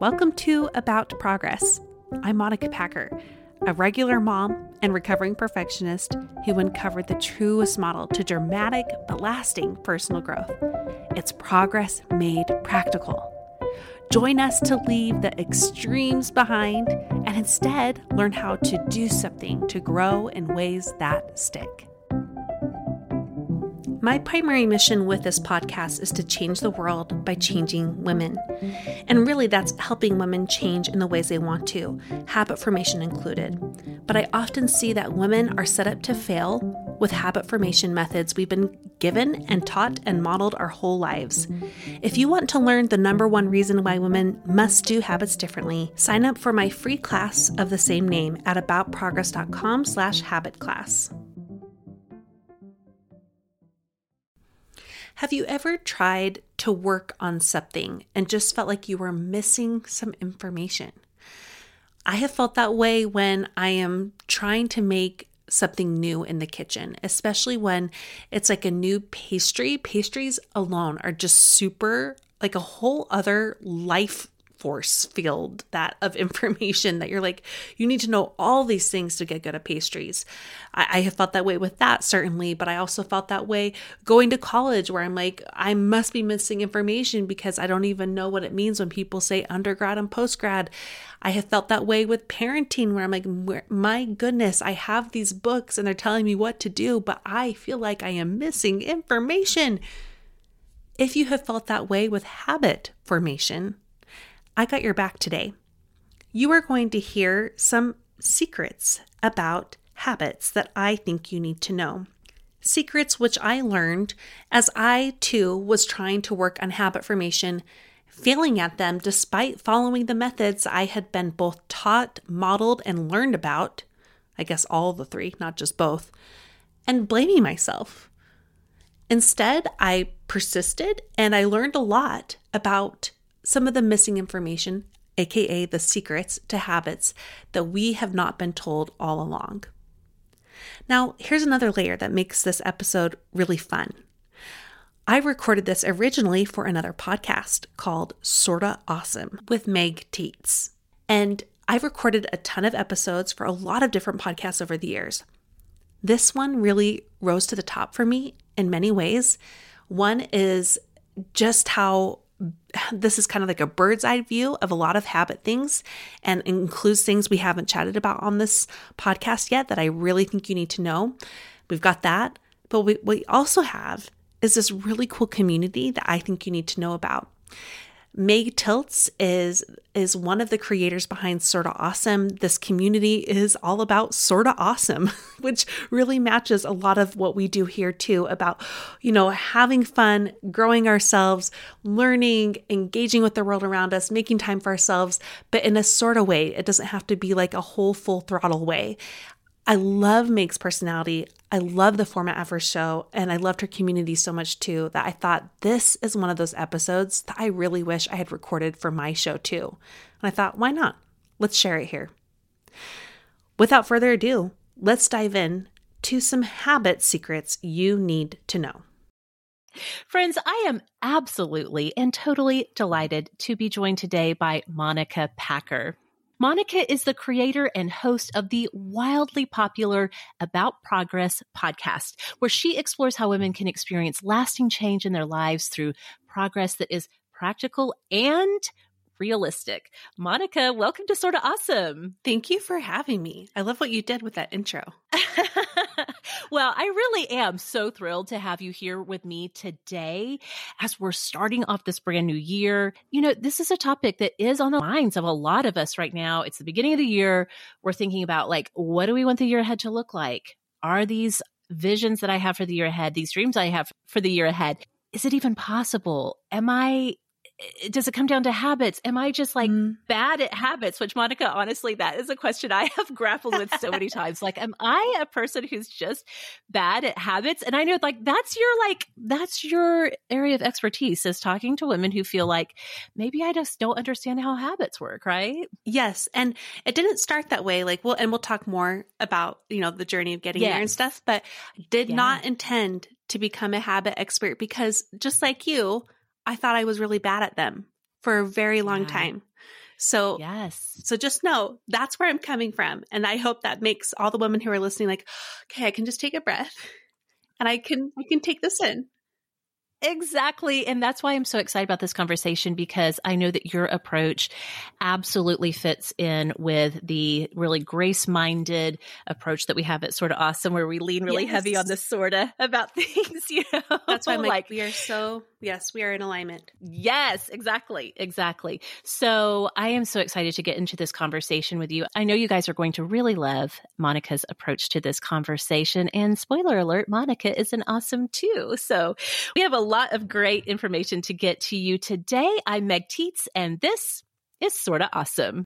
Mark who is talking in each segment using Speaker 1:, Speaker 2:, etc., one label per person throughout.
Speaker 1: Welcome to About Progress. I'm Monica Packer, a regular mom and recovering perfectionist who uncovered the truest model to dramatic but lasting personal growth. It's progress made practical. Join us to leave the extremes behind and instead learn how to do something to grow in ways that stick. My primary mission with this podcast is to change the world by changing women. And really, that's helping women change in the ways they want to, habit formation included. But I often see that women are set up to fail with habit formation methods we've been given and taught and modeled our whole lives. If you want to learn the number one reason why women must do habits differently, sign up for my free class of the same name at aboutprogress.com slash habit class. Have you ever tried to work on something and just felt like you were missing some information? I have felt that way when I am trying to make something new in the kitchen, especially when it's like a new pastry. Pastries alone are just super, like a whole other life force field that of information that you're like you need to know all these things to get good at pastries. I, I, have felt that way with that certainly but i also felt that way going to college where i'm like i must be missing information because i don't even know what it means when people say undergrad and postgrad. I have felt that way with parenting where i'm like my goodness i have these books and they're telling me what to do but i feel like i am missing information. If you have felt that way with habit formation I got your back today. You are going to hear some secrets about habits that I think you need to know. Secrets which I learned as I too was trying to work on habit formation, failing at them despite following the methods I had been both taught, modeled, and learned about. I guess all the three, not just both, and blaming myself. Instead, I persisted and I learned a lot about some of the missing information, aka the secrets to habits that we have not been told all along. Now, here's another layer that makes this episode really fun. I recorded this originally for another podcast called Sorta Awesome with Meg Tietz. And I've recorded a ton of episodes for a lot of different podcasts over the years. This one really rose to the top for me in many ways. One is just how this is kind of like a bird's eye view of a lot of habit things and includes things we haven't chatted about on this podcast yet that I really think you need to know. We've got that. But what we also have is this really cool community that I think you need to know about. Meg Tietz is is one of the creators behind Sorta Awesome. This community is all about sorta awesome, which really matches a lot of what we do here too about you know having fun, growing ourselves, learning, engaging with the world around us, making time for ourselves, but in a sort of way. It doesn't have to be like a whole full throttle way. I love Meg's personality. I love the format of her show, and I loved her community so much too that I thought this is one of those episodes that I really wish I had recorded for my show too. And I thought, why not? Let's share it here. Without further ado, let's dive in to some habit secrets you need to know.
Speaker 2: Friends, I am absolutely and totally delighted to be joined today by Monica Packer. Monica is the creator and host of the wildly popular About Progress podcast, where she explores how women can experience lasting change in their lives through progress that is practical and realistic. Monica, welcome to Sorta Awesome.
Speaker 1: Thank you for having me. I love what you did with that intro.
Speaker 2: well, I really am so thrilled to have you here with me today as we're starting off this brand new year. You know, this is a topic that is on the minds of a lot of us right now. It's the beginning of the year. We're thinking about like, what do we want the year ahead to look like? Are these visions that I have for the year ahead, these dreams I have for the year ahead, is it even possible? Am I does it come down to habits? Am I just like mm. bad at habits? Which, Monica, honestly, that is a question I have grappled with so many times. Like, am I a person who's just bad at habits? And I know, like, that's your like that's your area of expertise is talking to women who feel like maybe I just don't understand how habits work, right?
Speaker 1: Yes, and it didn't start that way. Like, well, and we'll talk more about you know the journey of getting yes. there and stuff. But did yeah. not intend to become a habit expert because just like you I thought I was really bad at them for a very long yeah. time. So,
Speaker 2: yes.
Speaker 1: So just know that's where I'm coming from. And I hope that makes all the women who are listening like, okay, I can just take a breath and I can, I can take this in.
Speaker 2: Exactly. And that's why I'm so excited about this conversation because I know that your approach absolutely fits in with the really grace minded approach that we have at Sorta Awesome, where we lean really yes. heavy on the sorta about things, you know.
Speaker 1: That's why I'm like, like, we are so, yes, we are in alignment.
Speaker 2: Yes, exactly. Exactly. So I am so excited to get into this conversation with you. I know you guys are going to really love Monica's approach to this conversation. And spoiler alert, Monica is an awesome too. So we have a lot of great information to get to you today. I'm Meg Tietz, and this is Sorta Awesome.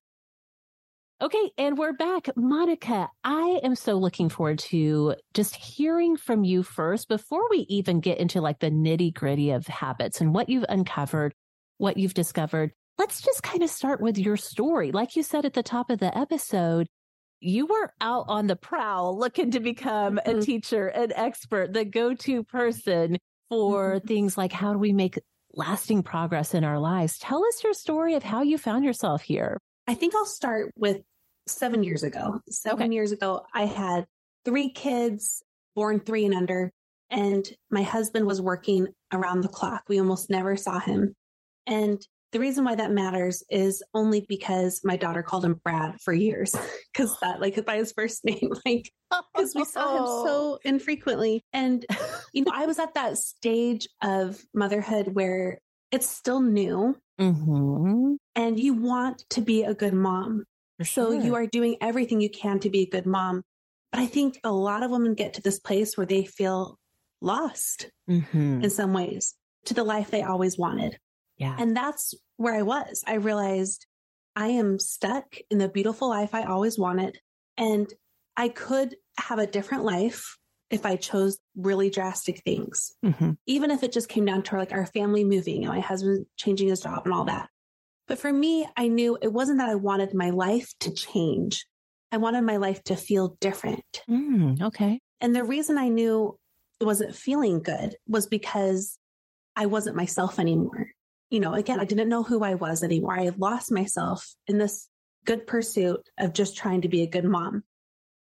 Speaker 2: Okay, and we're back. Monica, I am so looking forward to just hearing from you first before we even get into like the nitty gritty of habits and what you've uncovered, what you've discovered. Let's just kind of start with your story. Like you said at the top of the episode, you were out on the prowl looking to become a mm-hmm. teacher, an expert, the go to person for mm-hmm. things like how do we make lasting progress in our lives. Tell us your story of how you found yourself here.
Speaker 1: I think I'll start with seven years ago. Seven okay. years ago, I had three kids born three and under, and my husband was working around the clock. We almost never saw him. And the reason why that matters is only because my daughter called him Brad for years, because that, like, by his first name, like, because we saw him so infrequently. And, you know, I was at that stage of motherhood where it's still new mm-hmm. and you want to be a good mom. Sure. So you are doing everything you can to be a good mom. But I think a lot of women get to this place where they feel lost mm-hmm. in some ways to the life they always wanted.
Speaker 2: Yeah.
Speaker 1: And that's where I was. I realized I am stuck in the beautiful life I always wanted. And I could have a different life if I chose really drastic things, mm-hmm. even if it just came down to like our family moving and my husband changing his job and all that. But for me, I knew it wasn't that I wanted my life to change. I wanted my life to feel different.
Speaker 2: Mm, okay.
Speaker 1: And the reason I knew it wasn't feeling good was because I wasn't myself anymore. You know, again, I didn't know who I was anymore. I lost myself in this good pursuit of just trying to be a good mom.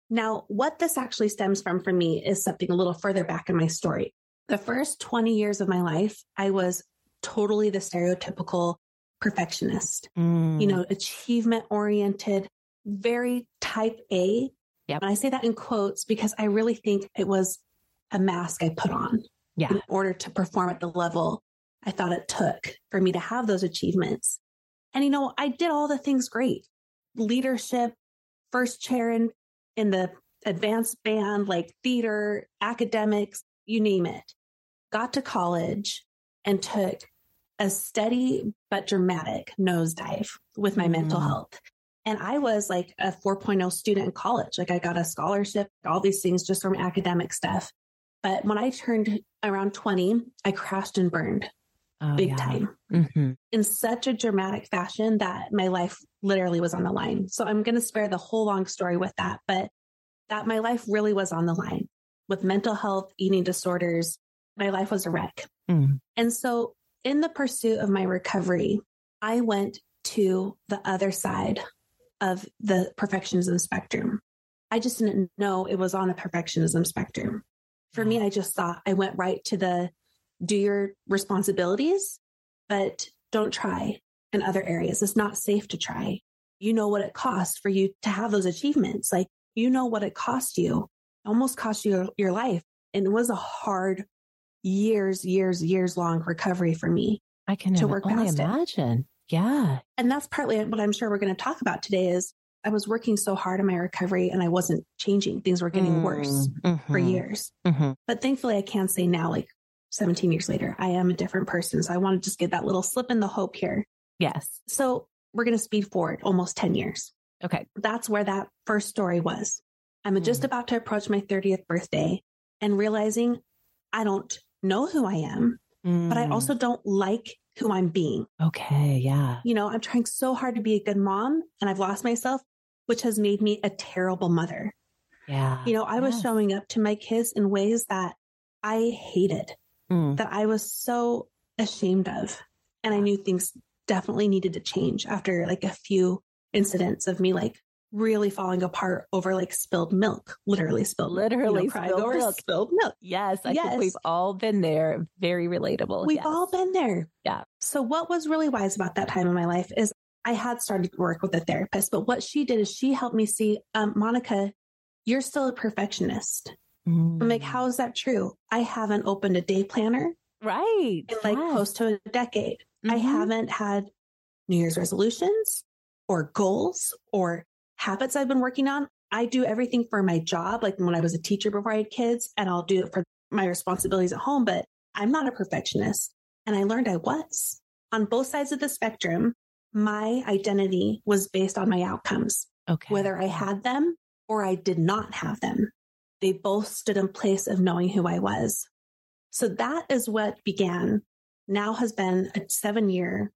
Speaker 1: Now, what this actually stems from for me is something a little further back in my story. The first 20 years of my life, I was totally the stereotypical perfectionist, mm. you know, achievement oriented, very type A.
Speaker 2: Yep.
Speaker 1: And I say that in quotes because I really think it was a mask I put on
Speaker 2: yeah.
Speaker 1: in order to perform at the level I thought it took for me to have those achievements. And, you know, I did all the things great leadership, first chair in, in the advanced band, like theater, academics, you name it. Got to college and took a steady but dramatic nosedive with my mm. mental health. And I was like a 4.0 student in college. Like I got a scholarship, all these things just from academic stuff. But when I turned around 20, I crashed and burned oh, big yeah. time mm-hmm. in such a dramatic fashion that my life literally was on the line. So I'm going to spare the whole long story with that, but that my life really was on the line with mental health, eating disorders. My life was a wreck. Mm. And so in the pursuit of my recovery, I went to the other side of the perfectionism spectrum. I just didn't know it was on a perfectionism spectrum. For me, I just thought I went right to the do your responsibilities, but don't try in other areas. It's not safe to try. You know what it costs for you to have those achievements. Like you know what it cost you, it almost cost you your, your life. And it was a hard years, years, years long recovery for me.
Speaker 2: I can to work only imagine. It. Yeah.
Speaker 1: And that's partly what I'm sure we're going to talk about today is I was working so hard on my recovery and I wasn't changing. Things were getting mm, worse mm-hmm. for years. Mm-hmm. But thankfully I can say now, like 17 years later, I am a different person. So I want to just get that little slip in the hope here.
Speaker 2: Yes.
Speaker 1: So we're going to speed forward almost 10 years.
Speaker 2: Okay.
Speaker 1: That's where that first story was. I'm mm. just about to approach my 30th birthday and realizing I don't know who I am, mm. but I mm. also don't like who I'm being.
Speaker 2: Okay. Yeah.
Speaker 1: You know, I'm trying so hard to be a good mom and I've lost myself, which has made me a terrible mother.
Speaker 2: Yeah.
Speaker 1: You know, I yes. was showing up to my kids in ways that I hated mm. that I was so ashamed of. And I knew things definitely needed to change after like a few incidents of me like really falling apart over like spilled milk, literally spilled,
Speaker 2: literally you know, spilled milk.
Speaker 1: spilled milk.
Speaker 2: Yes, I yes. think we've all been there. Very relatable.
Speaker 1: We've
Speaker 2: yes.
Speaker 1: all been there.
Speaker 2: Yeah.
Speaker 1: So what was really wise about that time in my life is I had started to work with a therapist, but what she did is she helped me see, um, Monica, you're still a perfectionist. Mm. I'm like, mm. how is that true? I haven't opened a day planner.
Speaker 2: Right.
Speaker 1: In like yes. close to a decade. Mm-hmm. I haven't had New Year's resolutions or goals or habits I've been working on. I do everything for my job, like when I was a teacher before I had kids, and I'll do it for my responsibilities at home, but I'm not a perfectionist. And I learned I was. On both sides of the spectrum, my identity was based on my outcomes.
Speaker 2: Okay.
Speaker 1: Whether I had them or I did not have them. They both stood in place of knowing who I was. So that is what began, now has been a seven year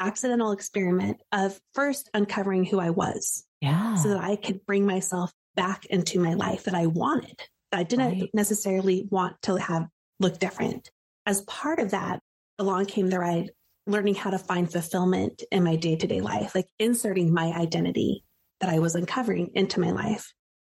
Speaker 1: accidental experiment of first uncovering who I was.
Speaker 2: Yeah.
Speaker 1: So that I could bring myself back into my life that I wanted, that I didn't right. necessarily want to have look different. As part of that, along came the ride learning how to find fulfillment in my day to day life, like inserting my identity that I was uncovering into my life.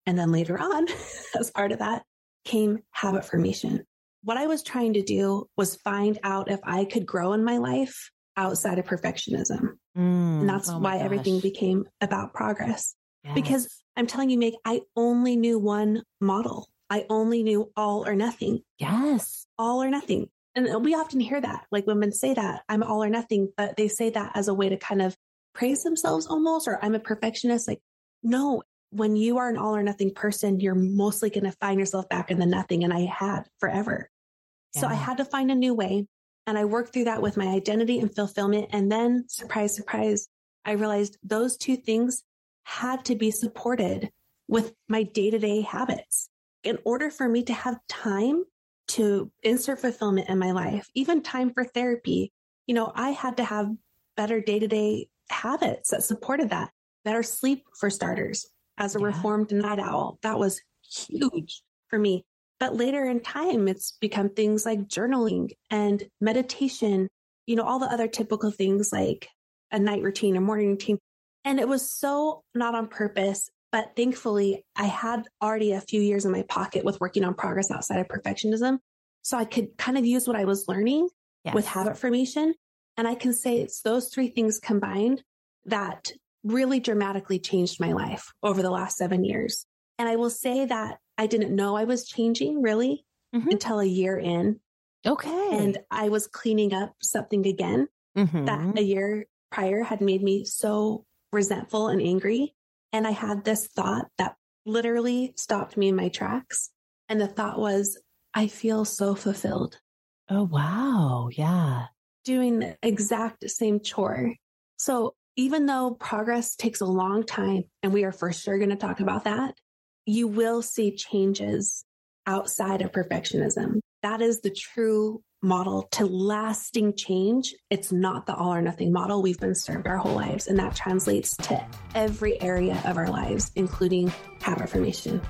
Speaker 1: And then later on, as part of that, came habit formation. What I was trying to do was find out if I could grow in my life outside of perfectionism. Mm, and that's oh why gosh. everything became about progress. Yes. Because I'm telling you, Meg, I only knew one model. I only knew all or nothing.
Speaker 2: Yes.
Speaker 1: All or nothing. And we often hear that, like women say that I'm all or nothing, but they say that as a way to kind of praise themselves almost, or I'm a perfectionist. Like, no, when you are an all or nothing person, you're mostly going to find yourself back in the nothing. And I had forever. Yeah. So I had to find a new way. And I worked through that with my identity and fulfillment. And then surprise, surprise, I realized those two things had to be supported with my day to day habits. In order for me to have time to insert fulfillment in my life, even time for therapy, you know, I had to have better day to day habits that supported that. Better sleep for starters, as a yeah. reformed night owl. That was huge for me. But later in time, it's become things like journaling and meditation, you know, all the other typical things like a night routine or morning routine. And it was so not on purpose. But thankfully, I had already a few years in my pocket with working on progress outside of perfectionism. So I could kind of use what I was learning yes. with habit formation. And I can say it's those three things combined that really dramatically changed my life over the last seven years. And I will say that I didn't know I was changing really mm-hmm. until a year in.
Speaker 2: Okay.
Speaker 1: And I was cleaning up something again mm-hmm. that a year prior had made me so resentful and angry. And I had this thought that literally stopped me in my tracks. And the thought was, I feel so fulfilled.
Speaker 2: Oh, wow. Yeah.
Speaker 1: Doing the exact same chore. So even though progress takes a long time, and we are for sure going to talk about that, you will see changes outside of perfectionism. That is the true model to lasting change. It's not the all or nothing model we've been served our whole lives. And that translates to every area of our lives, including habit formation.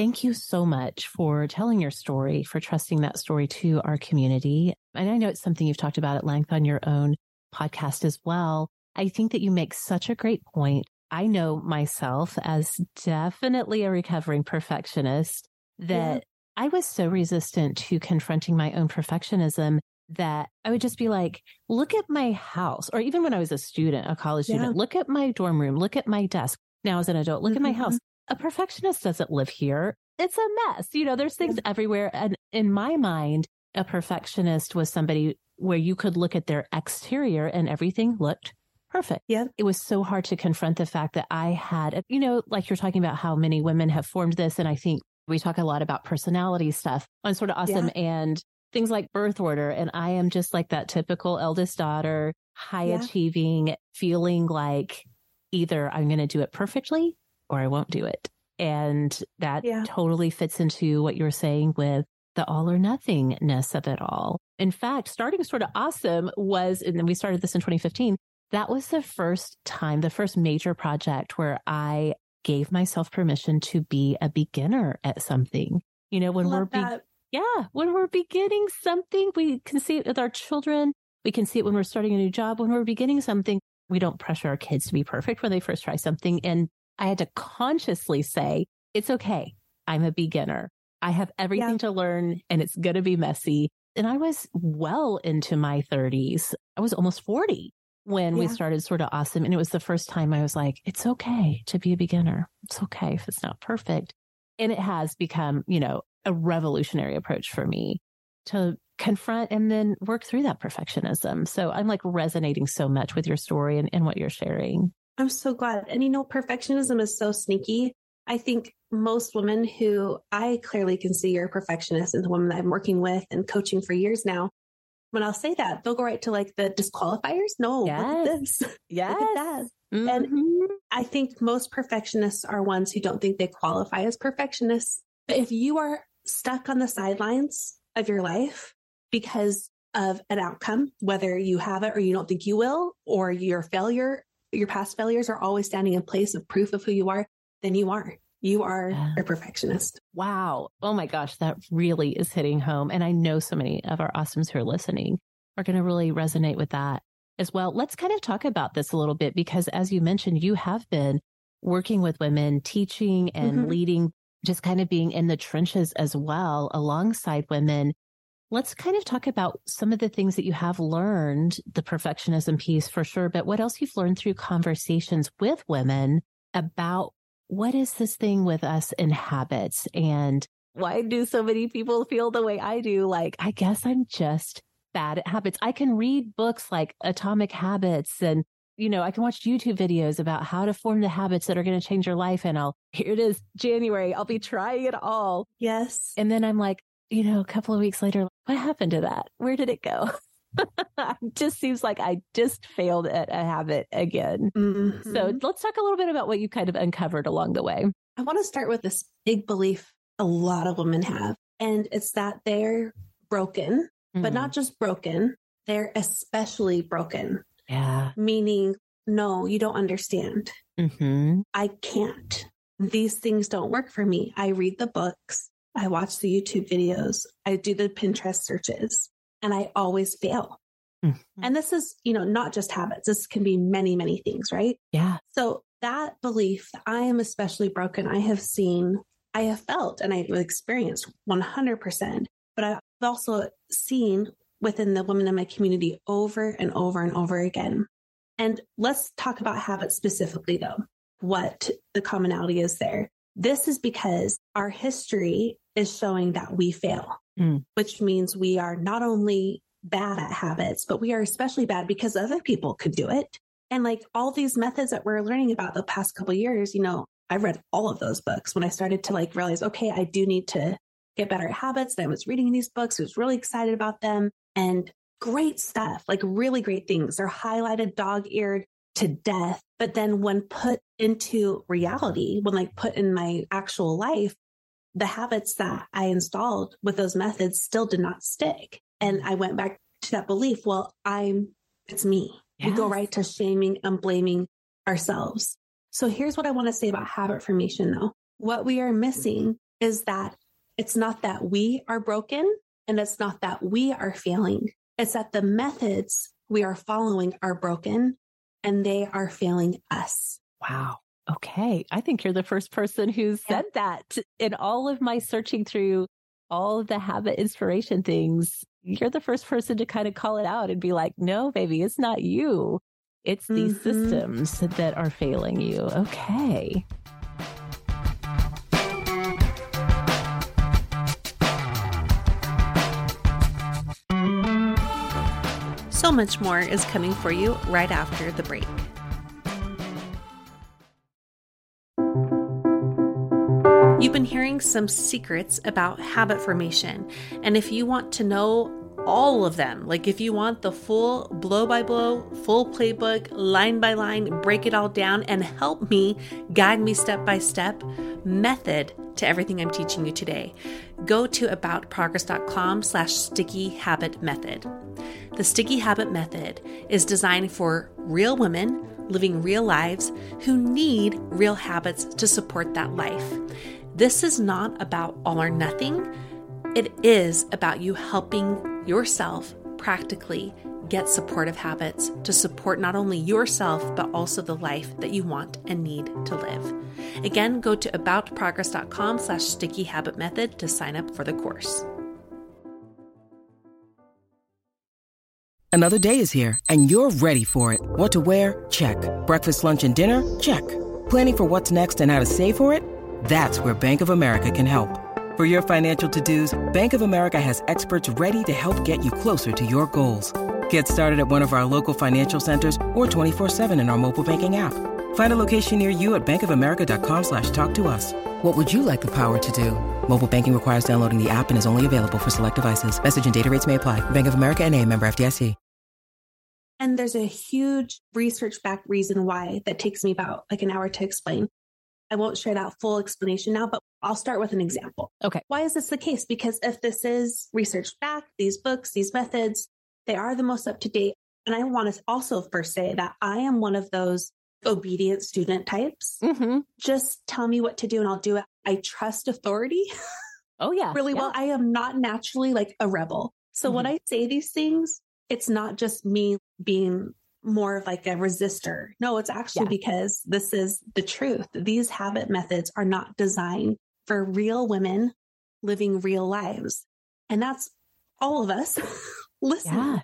Speaker 2: Thank you so much for telling your story, for trusting that story to our community. And I know it's something you've talked about at length on your own podcast as well. I think that you make such a great point. I know myself as definitely a recovering perfectionist that yeah. I was so resistant to confronting my own perfectionism that I would just be like, look at my house. Or even when I was a student, a college student, yeah. look at my dorm room, look at my desk. Now as an adult, look mm-hmm. at my house a perfectionist doesn't live here. It's a mess. You know, there's things everywhere. And in my mind, a perfectionist was somebody where you could look at their exterior and everything looked perfect.
Speaker 1: Yeah.
Speaker 2: It was so hard to confront the fact that I had, you know, like you're talking about how many women have formed this. And I think we talk a lot about personality stuff on Sorta Awesome yeah. and things like birth order. And I am just like that typical eldest daughter, high yeah. achieving, feeling like either I'm going to do it perfectly or I won't do it. And that yeah. totally fits into what you're saying with the all or nothingness of it all. In fact, starting Sorta Awesome was, and then we started this in 2015. That was the first time, the first major project where I gave myself permission to be a beginner at something. You know, when we're, be- yeah, when we're beginning something, we can see it with our children. We can see it when we're starting a new job. When we're beginning something, we don't pressure our kids to be perfect when they first try something. And I had to consciously say, it's okay. I'm a beginner. I have everything yeah. to learn and it's going to be messy. And I was well into my 30s. I was almost 40 when yeah. we started Sorta Awesome. And it was the first time I was like, it's okay to be a beginner. It's okay if it's not perfect. And it has become, you know, a revolutionary approach for me to confront and then work through that perfectionism. So I'm like resonating so much with your story and, and what you're sharing.
Speaker 1: I'm so glad. And you know, perfectionism is so sneaky. I think most women who I clearly can see are perfectionists and the women that I'm working with and coaching for years now, when I'll say that, they'll go right to like the disqualifiers. No, yes. look at this.
Speaker 2: Yes. Look at that.
Speaker 1: Mm-hmm. And I think most perfectionists are ones who don't think they qualify as perfectionists. But if you are stuck on the sidelines of your life because of an outcome, whether you have it or you don't think you will, or your failure your past failures are always standing in place of proof of who you are, then you are. You are a perfectionist.
Speaker 2: Wow. Oh my gosh, that really is hitting home. And I know so many of our awesomes who are listening are going to really resonate with that as well. Let's kind of talk about this a little bit because as you mentioned, you have been working with women, teaching and mm-hmm. leading, just kind of being in the trenches as well alongside women Let's kind of talk about some of the things that you have learned, the perfectionism piece for sure, but what else you've learned through conversations with women about what is this thing with us in habits and why do so many people feel the way I do? Like, I guess I'm just bad at habits. I can read books like Atomic Habits and you know, I can watch YouTube videos about how to form the habits that are going to change your life. And I'll, here it is, January, I'll be trying it all.
Speaker 1: Yes.
Speaker 2: And then I'm like, you know, a couple of weeks later, what happened to that? Where did it go? just seems like I just failed at a habit again. Mm-hmm. So let's talk a little bit about what you kind of uncovered along the way.
Speaker 1: I want to start with this big belief a lot of women have. And it's that they're broken, mm-hmm. but not just broken, they're especially broken.
Speaker 2: Yeah.
Speaker 1: Meaning, no, you don't understand.
Speaker 2: Mm-hmm.
Speaker 1: I can't. These things don't work for me. I read the books, I watch the YouTube videos, I do the Pinterest searches, and I always fail. Mm-hmm. And this is, you know, not just habits. This can be many, many things, right?
Speaker 2: Yeah.
Speaker 1: So that belief that I am especially broken, I have seen, I have felt, and I've experienced 100%. But I've also seen within the women in my community over and over and over again. And let's talk about habits specifically, though, what the commonality is there. This is because our history is showing that we fail, mm. which means we are not only bad at habits, but we are especially bad because other people could do it. And like all these methods that we're learning about the past couple years, you know, I read all of those books when I started to like realize, okay, I do need to get better at habits. And I was reading these books, I was really excited about them and great stuff, like really great things. They're highlighted, dog eared to death. But then when put into reality, when like put in my actual life, the habits that I installed with those methods still did not stick. And mm. I went back to that belief. Well, I'm, it's me. Yes. We go right to shaming and blaming ourselves. So here's what I want to say about habit formation though. What we are missing is that it's not that we are broken and it's not that we are failing. It's that the methods we are following are broken and they are failing us.
Speaker 2: Wow. Okay. I think you're the first person who said yeah. that in all of my searching through all of the habit inspiration things you're the first person to kind of call it out and be like, no, baby, it's not you. It's these mm-hmm. systems that are failing you. Okay.
Speaker 3: So much more is coming for you right after the break. You've been hearing some secrets about habit formation. And if you want to know all of them, like if you want the full blow by blow, full playbook, line by line, break it all down and help me guide me step by step method to everything I'm teaching you today, go to aboutprogress.com slash sticky habit method. The sticky habit method is designed for real women living real lives who need real habits to support that life. This is not about all or nothing. It is about you helping yourself practically get supportive habits to support not only yourself, but also the life that you want and need to live. Again, go to aboutprogress.com slash sticky habit method to sign up for the course.
Speaker 4: Another day is here and you're ready for it. What to wear? Check. Breakfast, lunch, and dinner? Check. Planning for what's next and how to save for it? That's where Bank of America can help. For your financial to-dos, Bank of America has experts ready to help get you closer to your goals. Get started at one of our local financial centers or 24-7 in our mobile banking app. Find a location near you at bankofamerica.com slash talk to us. What would you like the power to do? Mobile banking requires downloading the app and is only available for select devices. Message and data rates may apply. Bank of America and a member FDIC.
Speaker 1: And there's a huge research-backed reason why that takes me about like an hour to explain. I won't share that full explanation now, but I'll start with an example.
Speaker 2: Okay.
Speaker 1: Why is this the case? Because if this is research back, these books, these methods, they are the most up to date. And I want to also first say that I am one of those obedient student types. Mm-hmm. Just tell me what to do and I'll do it. I trust authority.
Speaker 2: Oh, yeah.
Speaker 1: really
Speaker 2: yeah.
Speaker 1: well. I am not naturally like a rebel. So mm-hmm. when I say these things, it's not just me being more of like a resistor. No, it's actually yeah. because this is the truth. These habit methods are not designed for real women living real lives. And that's all of us. Listen.
Speaker 2: Yeah.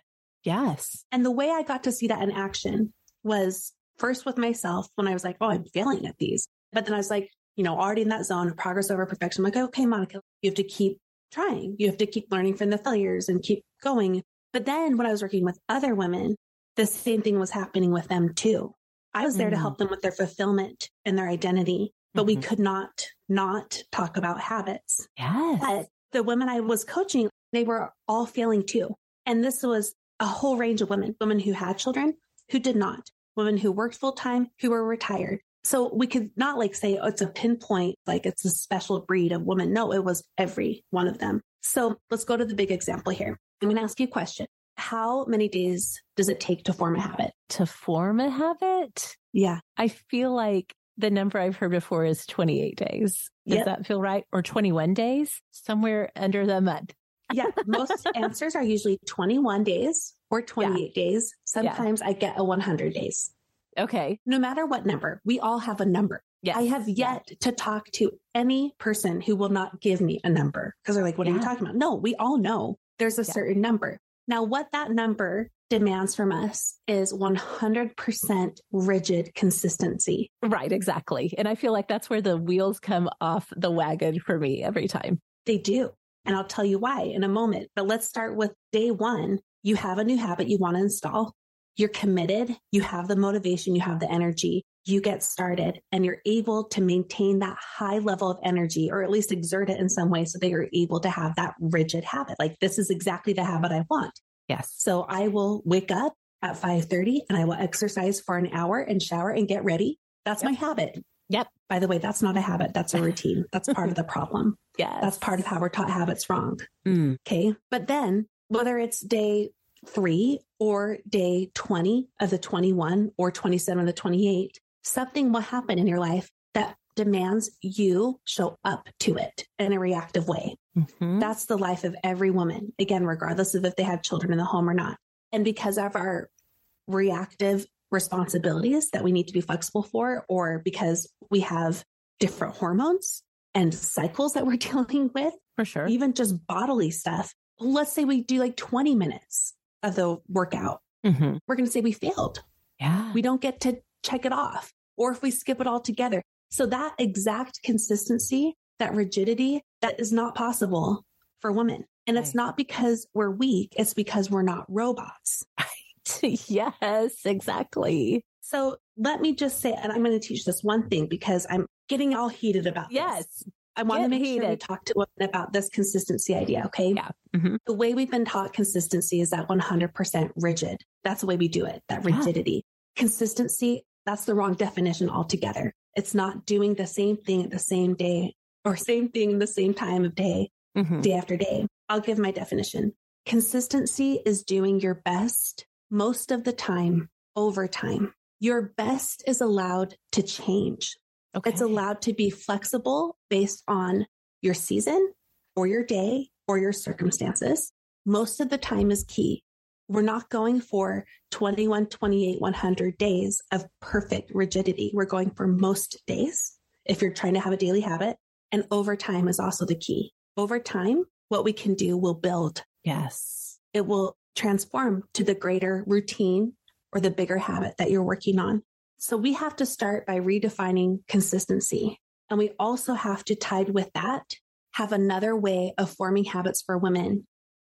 Speaker 2: Yes.
Speaker 1: And the way I got to see that in action was first with myself when I was like, oh, I'm failing at these. But then I was like, you know, already in that zone of progress over perfection. I'm like, okay, Monica, you have to keep trying. You have to keep learning from the failures and keep going. But then when I was working with other women the same thing was happening with them too. I was there mm-hmm. to help them with their fulfillment and their identity, but mm-hmm. we could not not talk about habits.
Speaker 2: Yes.
Speaker 1: But the women I was coaching, they were all failing too. And this was a whole range of women, women who had children, who did not, women who worked full time, who were retired. So we could not like say, oh, it's a pinpoint, like it's a special breed of woman. No, it was every one of them. So let's go to the big example here. I'm going to ask you a question. How many days does it take to form a habit?
Speaker 2: To form a habit?
Speaker 1: Yeah.
Speaker 2: I feel like the number I've heard before is 28 days. Does
Speaker 1: Yep.
Speaker 2: that feel right? Or 21 days? Somewhere under the month.
Speaker 1: Yeah. Most answers are usually 21 days or 28 days. Sometimes I get a 100 days.
Speaker 2: Okay.
Speaker 1: No matter what number, we all have a number.
Speaker 2: Yes.
Speaker 1: I have yet to talk to any person who will not give me a number because they're like, what are you talking about? No, we all know there's a
Speaker 2: Yeah.
Speaker 1: certain number. Now, what that number demands from us is 100% rigid consistency.
Speaker 2: Right. Exactly. And I feel like that's where the wheels come off the wagon for me every time.
Speaker 1: They do. And I'll tell you why in a moment. But let's start with day one. You have a new habit you want to install. You're committed. You have the motivation. You have the energy. You get started and you're able to maintain that high level of energy or at least exert it in some way so that you're able to have that rigid habit. Like this is exactly the habit I want.
Speaker 2: Yes.
Speaker 1: So I will wake up at 5:30 and I will exercise for an hour and shower and get ready. That's my habit.
Speaker 2: Yep.
Speaker 1: By the way, that's not a habit. That's a routine. That's part of the problem.
Speaker 2: Yes.
Speaker 1: That's part of how we're taught habits wrong.
Speaker 2: Mm.
Speaker 1: Okay. But then whether it's day three or day 20 of the 21 or 27 of the 28, something will happen in your life that demands you show up to it in a reactive way.
Speaker 2: Mhm.
Speaker 1: That's the life of every woman, again, regardless of if they have children in the home or not. And because of our reactive responsibilities that we need to be flexible for, or because we have different hormones and cycles that we're dealing with,
Speaker 2: For sure.
Speaker 1: even just bodily stuff. Let's say we do like 20 minutes of the workout.
Speaker 2: Mhm.
Speaker 1: We're going to say we failed.
Speaker 2: Yeah.
Speaker 1: We don't get to check it off. Or if we skip it all together. So that exact consistency, that rigidity, that is not possible for women. And it's
Speaker 2: Right.
Speaker 1: not because we're weak. It's because we're not robots.
Speaker 2: yes, exactly.
Speaker 1: So let me just say, and I'm going to teach this one thing because I'm getting all heated about this.
Speaker 2: Yes.
Speaker 1: I want to make sure we talk to women about this consistency idea. Okay.
Speaker 2: Yeah. Mhm.
Speaker 1: The way we've been taught consistency is that 100% rigid. That's the way we do it, that
Speaker 2: Yeah.
Speaker 1: rigidity. Consistency, that's the wrong definition altogether. It's not doing the same thing at the same day or same thing in the same time of day,
Speaker 2: Mhm.
Speaker 1: day after day. I'll give my definition. Consistency is doing your best most of the time over time. Your best is allowed to change.
Speaker 2: Okay.
Speaker 1: It's allowed to be flexible based on your season or your day or your circumstances. Most of the time is key. We're not going for 21, 28, 100 days of perfect rigidity. We're going for most days if you're trying to have a daily habit. And over time is also the key. Over time, what we can do will build.
Speaker 2: Yes.
Speaker 1: It will transform to the greater routine or the bigger habit that you're working on. So we have to start by redefining consistency. And we also have to, tied with that, have another way of forming habits for women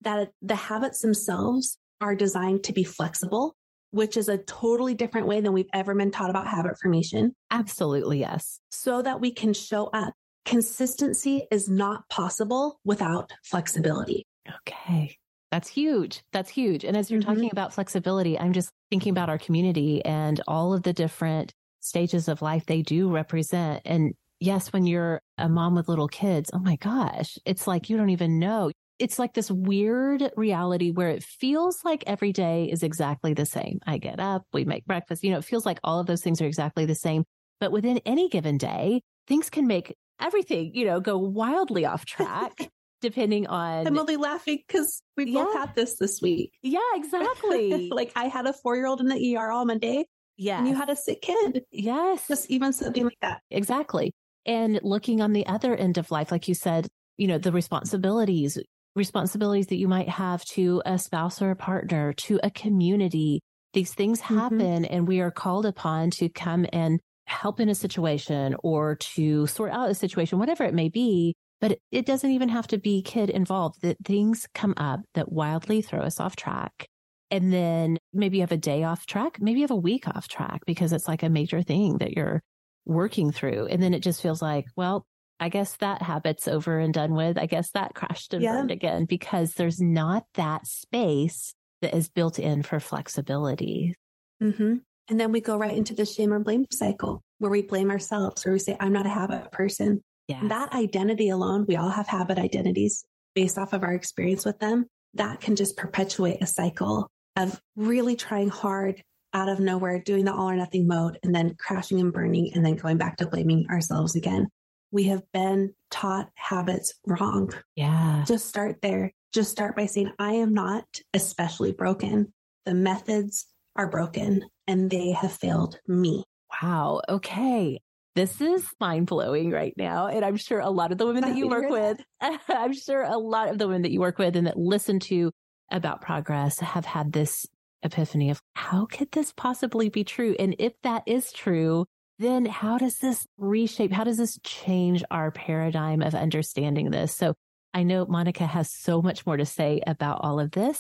Speaker 1: that the habits themselves are designed to be flexible, which is a totally different way than we've ever been taught about habit formation
Speaker 2: Absolutely. Yes.
Speaker 1: so that we can show up. Consistency is not possible without flexibility.
Speaker 2: Okay. That's huge. That's huge. And as you're
Speaker 1: Mhm.
Speaker 2: talking about flexibility, I'm just thinking about our community and all of the different stages of life they do represent. And yes, when you're a mom with little kids, oh my gosh, it's like you don't even know. It's like this weird reality where it feels like every day is exactly the same. I get up, we make breakfast, you know, it feels like all of those things are exactly the same. But within any given day, things can make everything, you know, go wildly off track. Depending on
Speaker 1: I'm only laughing because we both had this this week.
Speaker 2: Yeah, exactly.
Speaker 1: like I had a four year old in the ER all Monday
Speaker 2: Yeah.
Speaker 1: and you had a sick kid.
Speaker 2: yes,
Speaker 1: Just even something like that.
Speaker 2: exactly. And looking on the other end of life, like you said, you know, the responsibilities, responsibilities that you might have to a spouse or a partner, to a community. These things
Speaker 1: Mhm.
Speaker 2: happen and we are called upon to come and help in a situation or to sort out a situation, whatever it may be. But it doesn't even have to be kid involved that things come up that wildly throw us off track. And then maybe you have a day off track, maybe you have a week off track because it's like a major thing that you're working through. And then it just feels like, well, I guess that habit's over and done with. I guess that crashed and
Speaker 1: Yeah.
Speaker 2: burned again because there's not that space that is built in for flexibility.
Speaker 1: hmm And then we go right into the shame or blame cycle where we blame ourselves where we say, I'm not a habit person.
Speaker 2: Yeah.
Speaker 1: That identity alone, we all have habit identities. based off of our experience with them, that can just perpetuate a cycle of really trying hard out of nowhere, doing the all or nothing mode, and then crashing and burning, and then going back to blaming ourselves again. We have been taught habits wrong.
Speaker 2: Yeah.
Speaker 1: Just start there. Just start by saying, I am not especially broken. The methods are broken and they have failed me.
Speaker 2: Wow. Okay. This is mind blowing right now. And I'm sure a lot of the women that you work with, I'm sure a lot of the women that you work with and that listen to about progress have had this epiphany of how could this possibly be true? And if that is true, then how does this reshape? How does this change our paradigm of understanding this? So I know Monica has so much more to say about all of this.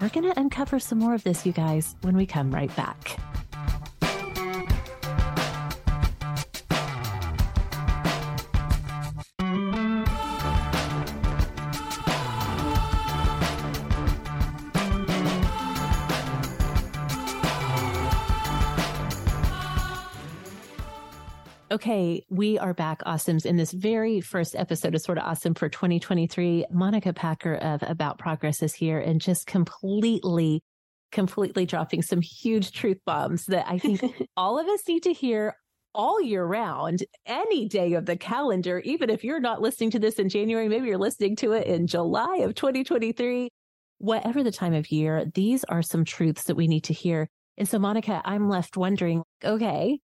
Speaker 2: We're going to uncover some more of this, you guys, when we come right back. Okay, we are back, awesomes, in this very first episode of Sorta Awesome for 2023. Monica Packer of About Progress is here and just completely, completely dropping some huge truth bombs that I think all of us need to hear all year round, any day of the calendar, even if you're not listening to this in January, maybe you're listening to it in July of 2023. Whatever the time of year, these are some truths that we need to hear. And so, Monica, I'm left wondering, okay,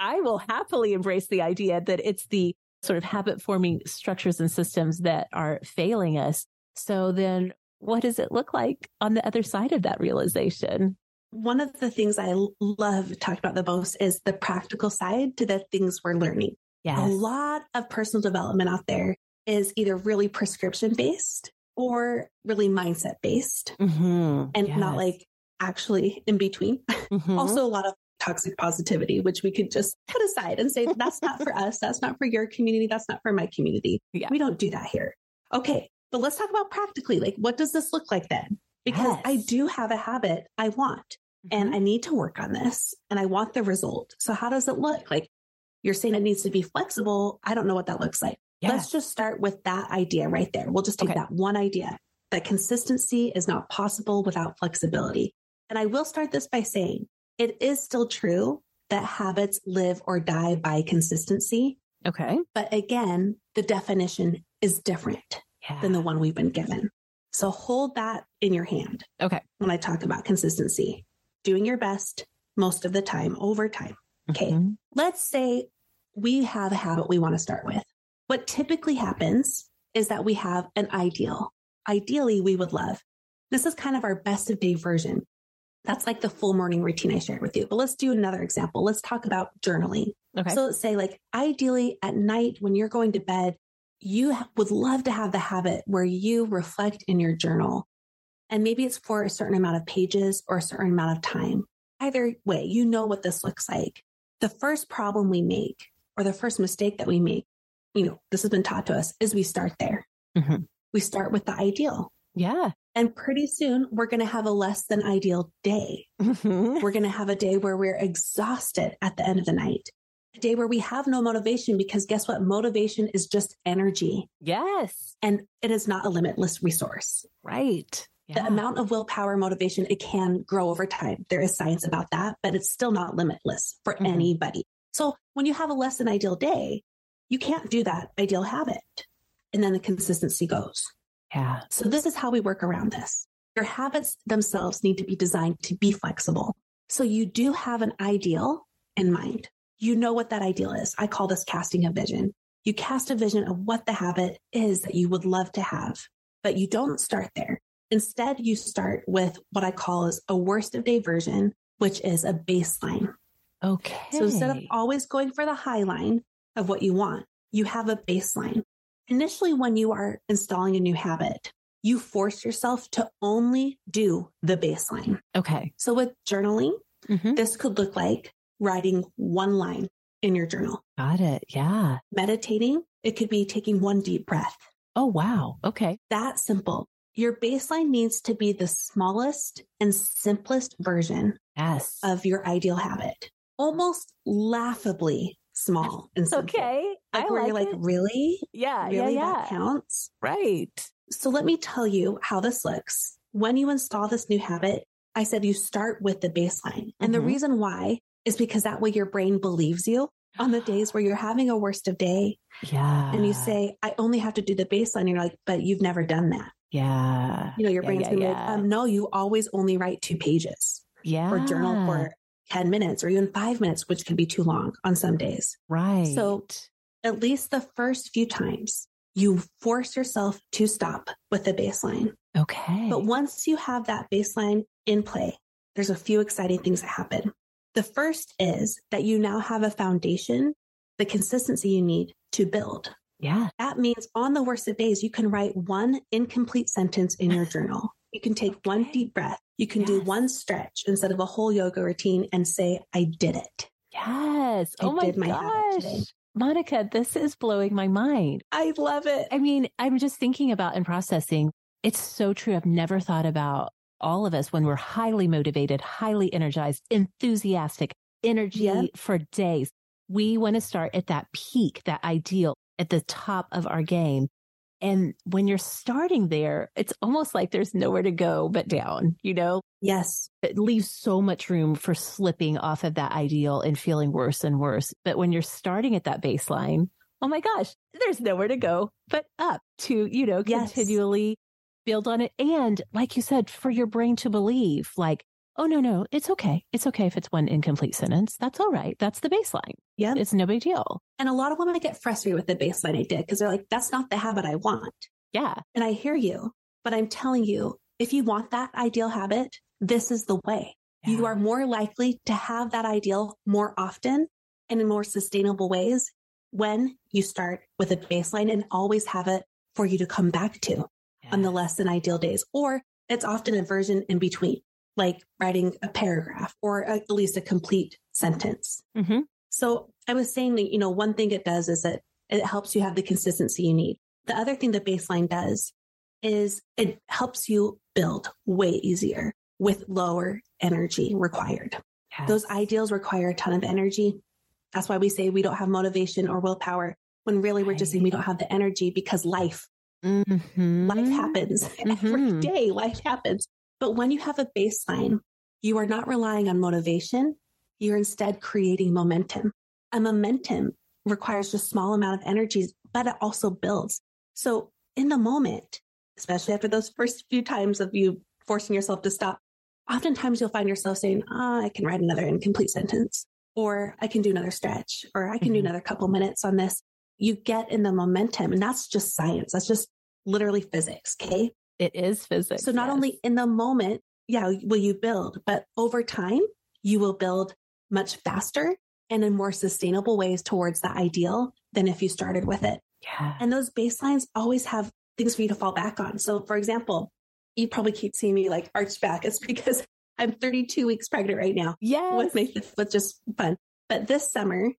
Speaker 2: I will happily embrace the idea that it's the sort of habit forming structures and systems that are failing us. So then what does it look like on the other side of that realization?
Speaker 1: One of the things I love talking about the most is the practical side to the things we're learning.
Speaker 2: Yes.
Speaker 1: A lot of personal development out there is either really prescription based or really mindset based
Speaker 2: mm-hmm.
Speaker 1: and
Speaker 2: yes.
Speaker 1: not like actually in between. Mm-hmm. also, a lot of toxic positivity, which we could just put aside and say, that's not for us. That's not for your community. That's not for my community.
Speaker 2: Yeah.
Speaker 1: We don't do that here. Okay. But let's talk about practically, like, what does this look like then? Because
Speaker 2: yes.
Speaker 1: I do have a habit I want mm-hmm. and I need to work on this and I want the result. So how does it look? Like you're saying it needs to be flexible. I don't know what that looks like. Yes. Let's just start with that idea right there. We'll just take okay. that one idea that consistency is not possible without flexibility. And I will start this by saying it is still true that habits live or die by consistency.
Speaker 2: Okay.
Speaker 1: But again, the definition is different
Speaker 2: yeah.
Speaker 1: than the one we've been given. So hold that in your hand.
Speaker 2: Okay.
Speaker 1: When I talk about consistency, doing your best most of the time over time. Okay. Mm-hmm. Let's say we have a habit we want to start with. What typically happens is that we have an ideal. Ideally, we would love. This is kind of our best of day version. That's like the full morning routine I shared with you. But let's do another example. Let's talk about journaling.
Speaker 2: Okay.
Speaker 1: So let's say, like, ideally at night when you're going to bed, you would love to have the habit where you reflect in your journal. And maybe it's for a certain amount of pages or a certain amount of time. Either way, you know what this looks like. The first problem we make or the first mistake that we make, you know, this has been taught to us is we start there.
Speaker 2: Mm-hmm.
Speaker 1: We start with the ideal.
Speaker 2: Yeah.
Speaker 1: And pretty soon we're going to have a less than ideal day.
Speaker 2: Mm-hmm.
Speaker 1: We're going to have a day where we're exhausted at the end of the night, a day where we have no motivation because guess what? Motivation is just energy.
Speaker 2: Yes.
Speaker 1: And it is not a limitless resource.
Speaker 2: Right.
Speaker 1: Yeah. The amount of willpower motivation, it can grow over time. There is science about that, but it's still not limitless for mm-hmm. anybody. So when you have a less than ideal day, you can't do that ideal habit. And then the consistency goes.
Speaker 2: Yeah.
Speaker 1: So this is how we work around this. Your habits themselves need to be designed to be flexible. So you do have an ideal in mind. You know what that ideal is. I call this casting a vision. You cast a vision of what the habit is that you would love to have, but you don't start there. Instead, you start with what I call as a worst of day version, which is a baseline.
Speaker 2: Okay.
Speaker 1: So instead of always going for the high line of what you want, you have a baseline. Initially, when you are installing a new habit, you force yourself to only do the baseline.
Speaker 2: Okay.
Speaker 1: So with journaling,
Speaker 2: mm-hmm.
Speaker 1: this could look like writing one line in your journal.
Speaker 2: Got it. Yeah.
Speaker 1: Meditating, it could be taking one deep breath.
Speaker 2: Oh, wow. Okay.
Speaker 1: That simple. Your baseline needs to be the smallest and simplest version
Speaker 2: yes.
Speaker 1: of your ideal habit. Almost laughably small and simple.
Speaker 2: Okay.
Speaker 1: Like
Speaker 2: I
Speaker 1: where
Speaker 2: like
Speaker 1: you're like,
Speaker 2: it.
Speaker 1: really?
Speaker 2: Yeah.
Speaker 1: Really?
Speaker 2: Yeah.
Speaker 1: That counts?
Speaker 2: Right.
Speaker 1: So let me tell you how this looks. When you install this new habit, I said you start with the baseline. And the
Speaker 2: Mhm.
Speaker 1: reason why is because that way your brain believes you on the days where you're having a worst of day
Speaker 2: Yeah.
Speaker 1: and you say, I only have to do the baseline. And you're like, but you've never done that.
Speaker 2: yeah.
Speaker 1: You know, your
Speaker 2: Yeah,
Speaker 1: brain's
Speaker 2: yeah,
Speaker 1: gonna be
Speaker 2: yeah.
Speaker 1: like, um, no, you always only write two pages
Speaker 2: yeah.
Speaker 1: or journal for 10 minutes or even five minutes, which can be too long on some days.
Speaker 2: Right.
Speaker 1: So- At least the first few times you force yourself to stop with the baseline.
Speaker 2: okay.
Speaker 1: But once you have that baseline in play, there's a few exciting things that happen. The first is that you now have a foundation, the consistency you need to build.
Speaker 2: yeah.
Speaker 1: That means on the worst of days, you can write one incomplete sentence in your journal. You can take one deep breath. You can do one stretch instead of a whole yoga routine and say, I did it.
Speaker 2: Yes.
Speaker 1: I
Speaker 2: oh my
Speaker 1: my
Speaker 2: gosh. Monica, this is blowing my mind.
Speaker 1: I love it.
Speaker 2: I mean, I'm just thinking about and processing. It's so true. I've never thought about all of us when we're highly motivated, highly energized, enthusiastic, energy
Speaker 1: Yeah.
Speaker 2: for days. We want to start at that peak, that ideal at the top of our game. And when you're starting there, it's almost like there's nowhere to go but down, you know?
Speaker 1: Yes.
Speaker 2: it leaves so much room for slipping off of that ideal and feeling worse and worse. But when you're starting at that baseline, oh my gosh, there's nowhere to go but up to, you know,
Speaker 1: Yes.
Speaker 2: continually build on it. And like you said, for your brain to believe, like, oh, no, no, it's okay. It's okay if it's one incomplete sentence. That's all right. That's the baseline.
Speaker 1: Yeah.
Speaker 2: It's no big deal.
Speaker 1: And a lot of women get frustrated with the baseline I did because they're like, that's not the habit I want.
Speaker 2: Yeah.
Speaker 1: And I hear you, but I'm telling you, if you want that ideal habit, this is the way. You are more likely to have that ideal more often and in more sustainable ways when you start with a baseline and always have it for you to come back to on the less than ideal days. Or it's often a version in between, like writing a paragraph or at least a complete sentence.
Speaker 2: Mhm.
Speaker 1: So I was saying that, you know, one thing it does is that it helps you have the consistency you need. The other thing the baseline does is it helps you build way easier with lower energy required. Those ideals require a ton of energy. That's why we say we don't have motivation or willpower when really we're just saying we don't have the energy because life,
Speaker 2: Mhm.
Speaker 1: life happens every
Speaker 2: Mhm.
Speaker 1: day. Life happens. But when you have a baseline, you are not relying on motivation. You're instead creating momentum. A momentum requires just a small amount of energy, but it also builds. So in the moment, especially after those first few times of you forcing yourself to stop, oftentimes you'll find yourself saying, ah, I can write another incomplete sentence, or I can do another stretch, or I can do
Speaker 2: Mhm.
Speaker 1: another couple minutes on this. You get in the momentum, and that's just science. That's just literally physics. Okay.
Speaker 2: It is physics.
Speaker 1: So not
Speaker 2: yes.
Speaker 1: only in the moment, yeah, will you build, but over time, you will build much faster and in more sustainable ways towards the ideal than if you started with it.
Speaker 2: yeah.
Speaker 1: And those baselines always have things for you to fall back on. So for example, you probably keep seeing me like arch back. It's because I'm 32 weeks pregnant right now
Speaker 2: yes.
Speaker 1: with me, with just fun. But this summer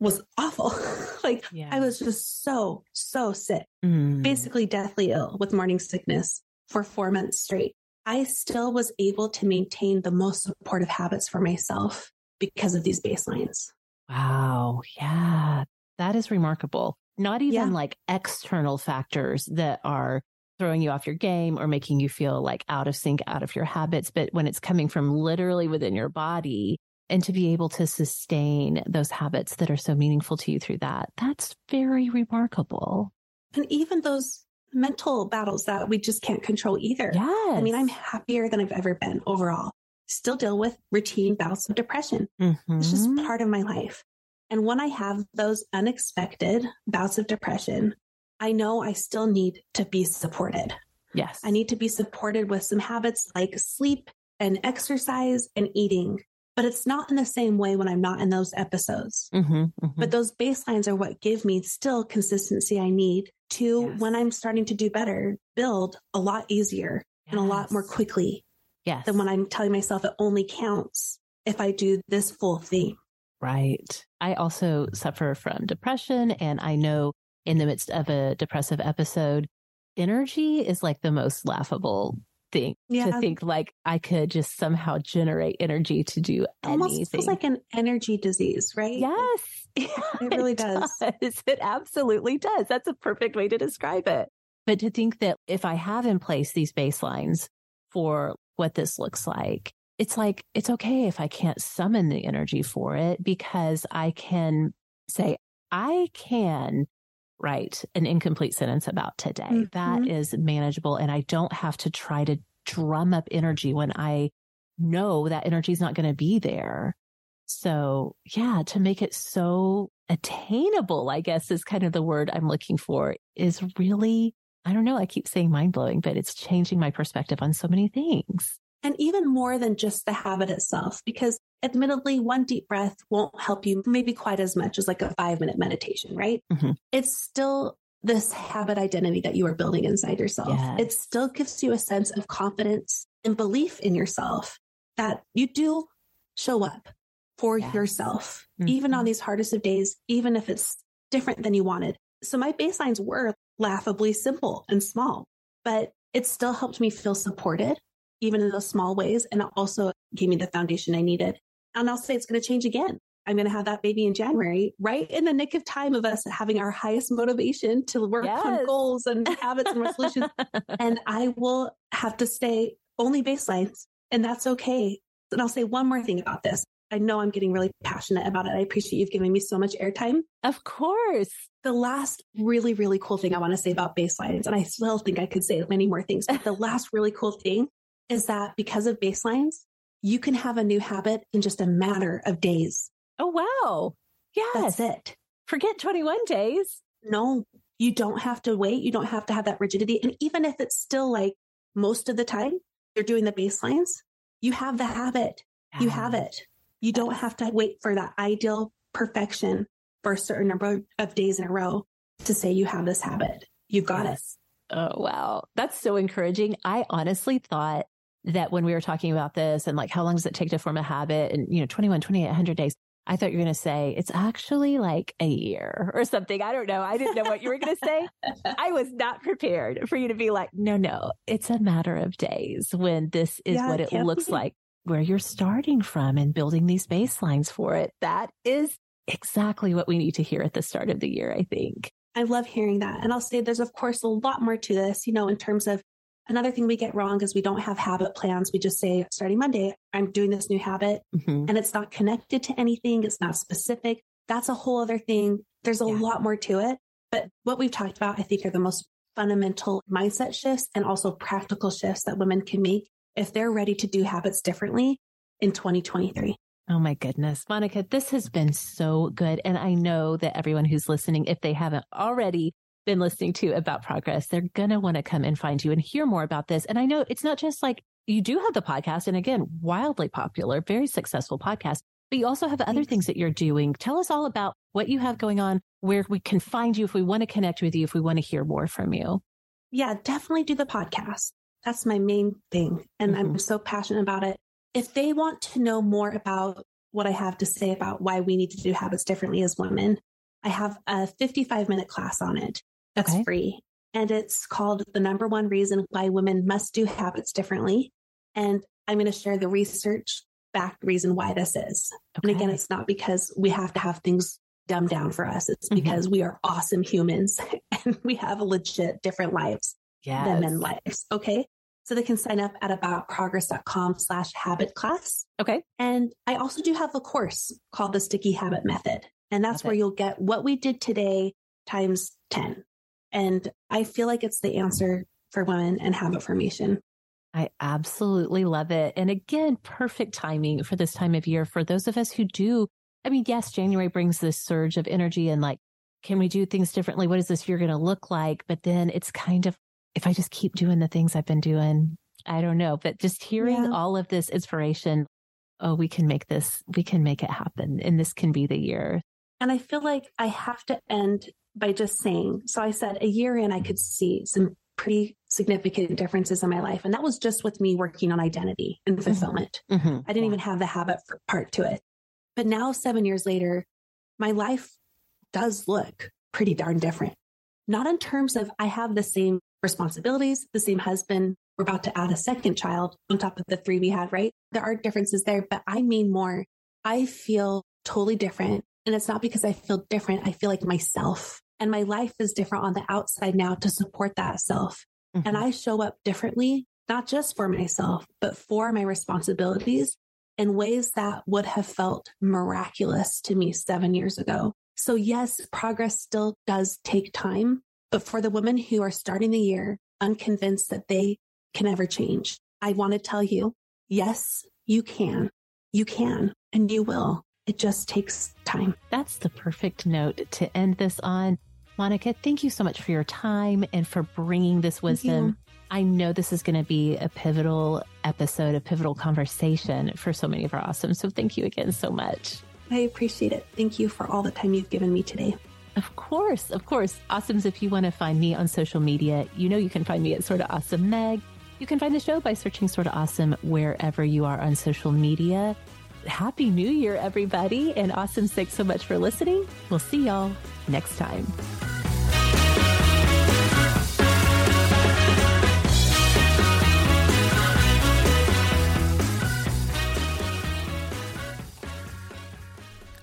Speaker 1: was awful. like
Speaker 2: Yeah.
Speaker 1: I was just so, so sick
Speaker 2: Mm.
Speaker 1: basically deathly ill with morning sickness for four months straight. I still was able to maintain the most supportive habits for myself because of these baselines.
Speaker 2: Wow. Yeah. That is remarkable. Not even
Speaker 1: Yeah.
Speaker 2: like external factors that are throwing you off your game or making you feel like out of sync, out of your habits, but when it's coming from literally within your body and to be able to sustain those habits that are so meaningful to you through that, that's very remarkable.
Speaker 1: And even those mental battles that we just can't control either.
Speaker 2: Yes.
Speaker 1: I mean, I'm happier than I've ever been overall. Still deal with routine bouts of depression. It's just
Speaker 2: Mhm.
Speaker 1: part of my life. And when I have those unexpected bouts of depression, I know I still need to be supported.
Speaker 2: yes.
Speaker 1: I need to be supported with some habits like sleep and exercise and eating. But it's not in the same way when I'm not in those episodes.
Speaker 2: Mhm, mhm.
Speaker 1: But those baselines are what give me still consistency I need to,
Speaker 2: Yes.
Speaker 1: when I'm starting to do better, build a lot easier and a lot more quickly
Speaker 2: yes.
Speaker 1: than when I'm telling myself it only counts if I do this full thing.
Speaker 2: Right. I also suffer from depression. And I know in the midst of a depressive episode, energy is like the most laughable thing to think like I could just somehow generate energy to do
Speaker 1: almost
Speaker 2: anything.
Speaker 1: feels like an energy disease, right?
Speaker 2: yes.
Speaker 1: It really does.
Speaker 2: It absolutely does. That's a perfect way to describe it. But to think that if I have in place these baselines for what this looks like, it's like, it's okay if I can't summon the energy for it because I can say, I can write an incomplete sentence about today. Mm-hmm. That is manageable. And I don't have to try to drum up energy when I know that energy is not going to be there. So yeah, to make it so attainable, I guess is kind of the word I'm looking for is really, I don't know. I keep saying mind blowing, but it's changing my perspective on so many things.
Speaker 1: And even more than just the habit itself, because admittedly, one deep breath won't help you maybe quite as much as like a five minute meditation, right? Mm-hmm. It's still this habit identity that you are building inside yourself. Yes. It still gives you a sense of confidence and belief in yourself that you do show up for yes. yourself, mm-hmm. even on these hardest of days, even if it's different than you wanted. So my baselines were laughably simple and small, but it still helped me feel supported, even in those small ways. And it also gave me the foundation I needed. And I'll say it's going to change again. I'm going to have that baby in January, right in the nick of time of us having our highest motivation to work yes. on goals and habits and resolutions. and I will have to stay only baselines, and that's okay. And I'll say one more thing about this. I know I'm getting really passionate about it. I appreciate you've given me so much airtime.
Speaker 2: Of course.
Speaker 1: The last really, really cool thing I want to say about baselines, and I still think I could say many more things, but the last really cool thing is that because of baselines, you can have a new habit in just a matter of days.
Speaker 2: Oh, wow.
Speaker 1: Yes. That's it.
Speaker 2: Forget 21 days.
Speaker 1: No, you don't have to wait. You don't have to have that rigidity. And even if it's still like most of the time you're doing the baselines, you have the habit. You have it. You don't have to wait for that ideal perfection for a certain number of days in a row to say you have this habit. You've got yes.
Speaker 2: it. Oh, wow. That's so encouraging. I honestly thought that when we were talking about this and like how long does it take to form a habit and, you know, 21, 28, 100 days, I thought you were going to say it's actually like a year or something. I don't know. I didn't know what you were going to say. I was not prepared for you to be like, no, no, it's a matter of days when this is yeah, what it looks be. like where you're starting from and building these baselines for it. That is exactly what we need to hear at the start of the year, I think.
Speaker 1: I love hearing that. And I'll say there's, of course, a lot more to this, you know, in terms of another thing we get wrong is we don't have habit plans. We just say, starting Monday, I'm doing this new habit mm-hmm. and it's not connected to anything. It's not specific. That's a whole other thing. There's a yeah. lot more to it. But what we've talked about, I think, are the most fundamental mindset shifts and also practical shifts that women can make if they're ready to do habits differently in 2023.
Speaker 2: Oh my goodness. Monica, this has been so good. And I know that everyone who's listening, if they haven't already been listening to about progress, they're going to want to come and find you and hear more about this. And I know it's not just like you do have the podcast and again, wildly popular, very successful podcast, but you also have other things that you're doing. Tell us all about what you have going on, where we can find you if we want to connect with you, if we want to hear more from you.
Speaker 1: Yeah, definitely do the podcast. That's my main thing. And mm-hmm. I'm so passionate about it. If they want to know more about what I have to say about why we need to do habits differently as women, I have a 55 minute class on it that's okay. free. And it's called The Number One Reason Why Women Must Do Habits Differently. And I'm going to share the research backed reason why this is. Okay. And again, it's not because we have to have things dumbed down for us. It's mm-hmm. because we are awesome humans and we have a legit different lives yes. than men lives. Okay. So they can sign up at aboutprogress.com slash habit class.
Speaker 2: Okay.
Speaker 1: And I also do have a course called the sticky habit method. And that's where you'll get what we did today times 10. And I feel like it's the answer for women and habit formation.
Speaker 2: I absolutely love it. And again, perfect timing for this time of year for those of us who do. I mean, yes, January brings this surge of energy and like, can we do things differently? What is this year going to look like? But then it's kind of if I just keep doing the things I've been doing, I don't know, but just hearing yeah. all of this inspiration, oh, we can make this, we can make it happen. And this can be the year.
Speaker 1: And I feel like I have to end by just saying, so I said a year in, I could see some pretty significant differences in my life. And that was just with me working on identity and mm-hmm. fulfillment. Mm-hmm. I didn't even have the habit part to it. But now, seven years later, my life does look pretty darn different. Not in terms of I have the same responsibilities, the same husband. We're about to add a second child on top of the three we had, right? There are differences there, but I mean more. I feel totally different. And it's not because I feel different. I feel like myself.
Speaker 5: And my life is different on the outside now to support that self. Mm-hmm. And I show up differently, not just for myself, but for my responsibilities in ways that would have felt miraculous to me seven years ago. So, yes, progress still does take time. But for the women who are starting the year unconvinced that they can ever change, I want to tell you yes, you can. You can, and you will. It just takes time.
Speaker 2: That's the perfect note to end this on. Monica, thank you so much for your time and for bringing this wisdom. I know this is going to be a pivotal episode, a pivotal conversation for so many of our awesome. So thank you again so much.
Speaker 5: I appreciate it. Thank you for all the time you've given me today.
Speaker 2: Of course, of course. Awesomes, if you want to find me on social media, you know you can find me at Sorta Awesome Meg. You can find the show by searching Sorta Awesome wherever you are on social media. Happy New Year, everybody. And awesome, thanks so much for listening. We'll see y'all next time.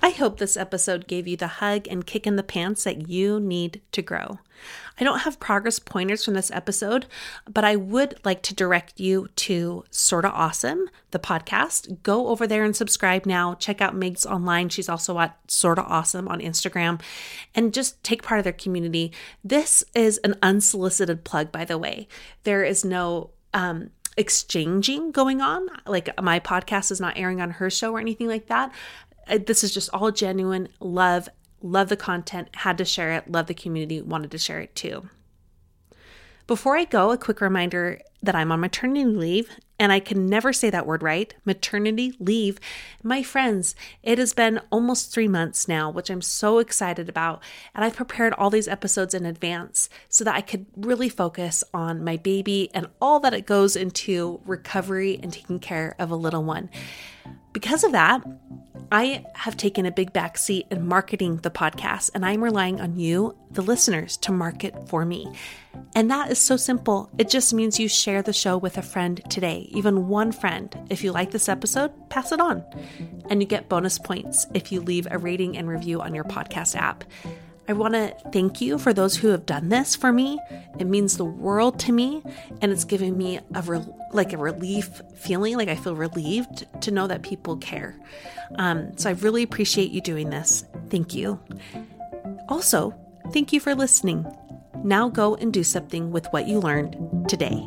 Speaker 1: I hope this episode gave you the hug and kick in the pants that you need to grow. I don't have progress pointers from this episode, but I would like to direct you to Sorta Awesome, the podcast. Go over there and subscribe now. Check out Meg's online. She's also at Sorta Awesome on Instagram and just take part of their community. This is an unsolicited plug, by the way. There is no um, exchanging going on. Like my podcast is not airing on her show or anything like that this is just all genuine love. Love the content, had to share it, love the community, wanted to share it too. Before I go, a quick reminder that I'm on maternity leave, and I can never say that word right maternity leave. My friends, it has been almost three months now, which I'm so excited about. And I've prepared all these episodes in advance so that I could really focus on my baby and all that it goes into recovery and taking care of a little one. Because of that, I have taken a big back seat in marketing the podcast, and I'm relying on you, the listeners, to market for me. And that is so simple. It just means you share the show with a friend today, even one friend. If you like this episode, pass it on. And you get bonus points if you leave a rating and review on your podcast app. I want to thank you for those who have done this for me. It means the world to me, and it's giving me a re- like a relief feeling. Like I feel relieved to know that people care. Um, so I really appreciate you doing this. Thank you. Also, thank you for listening. Now go and do something with what you learned today.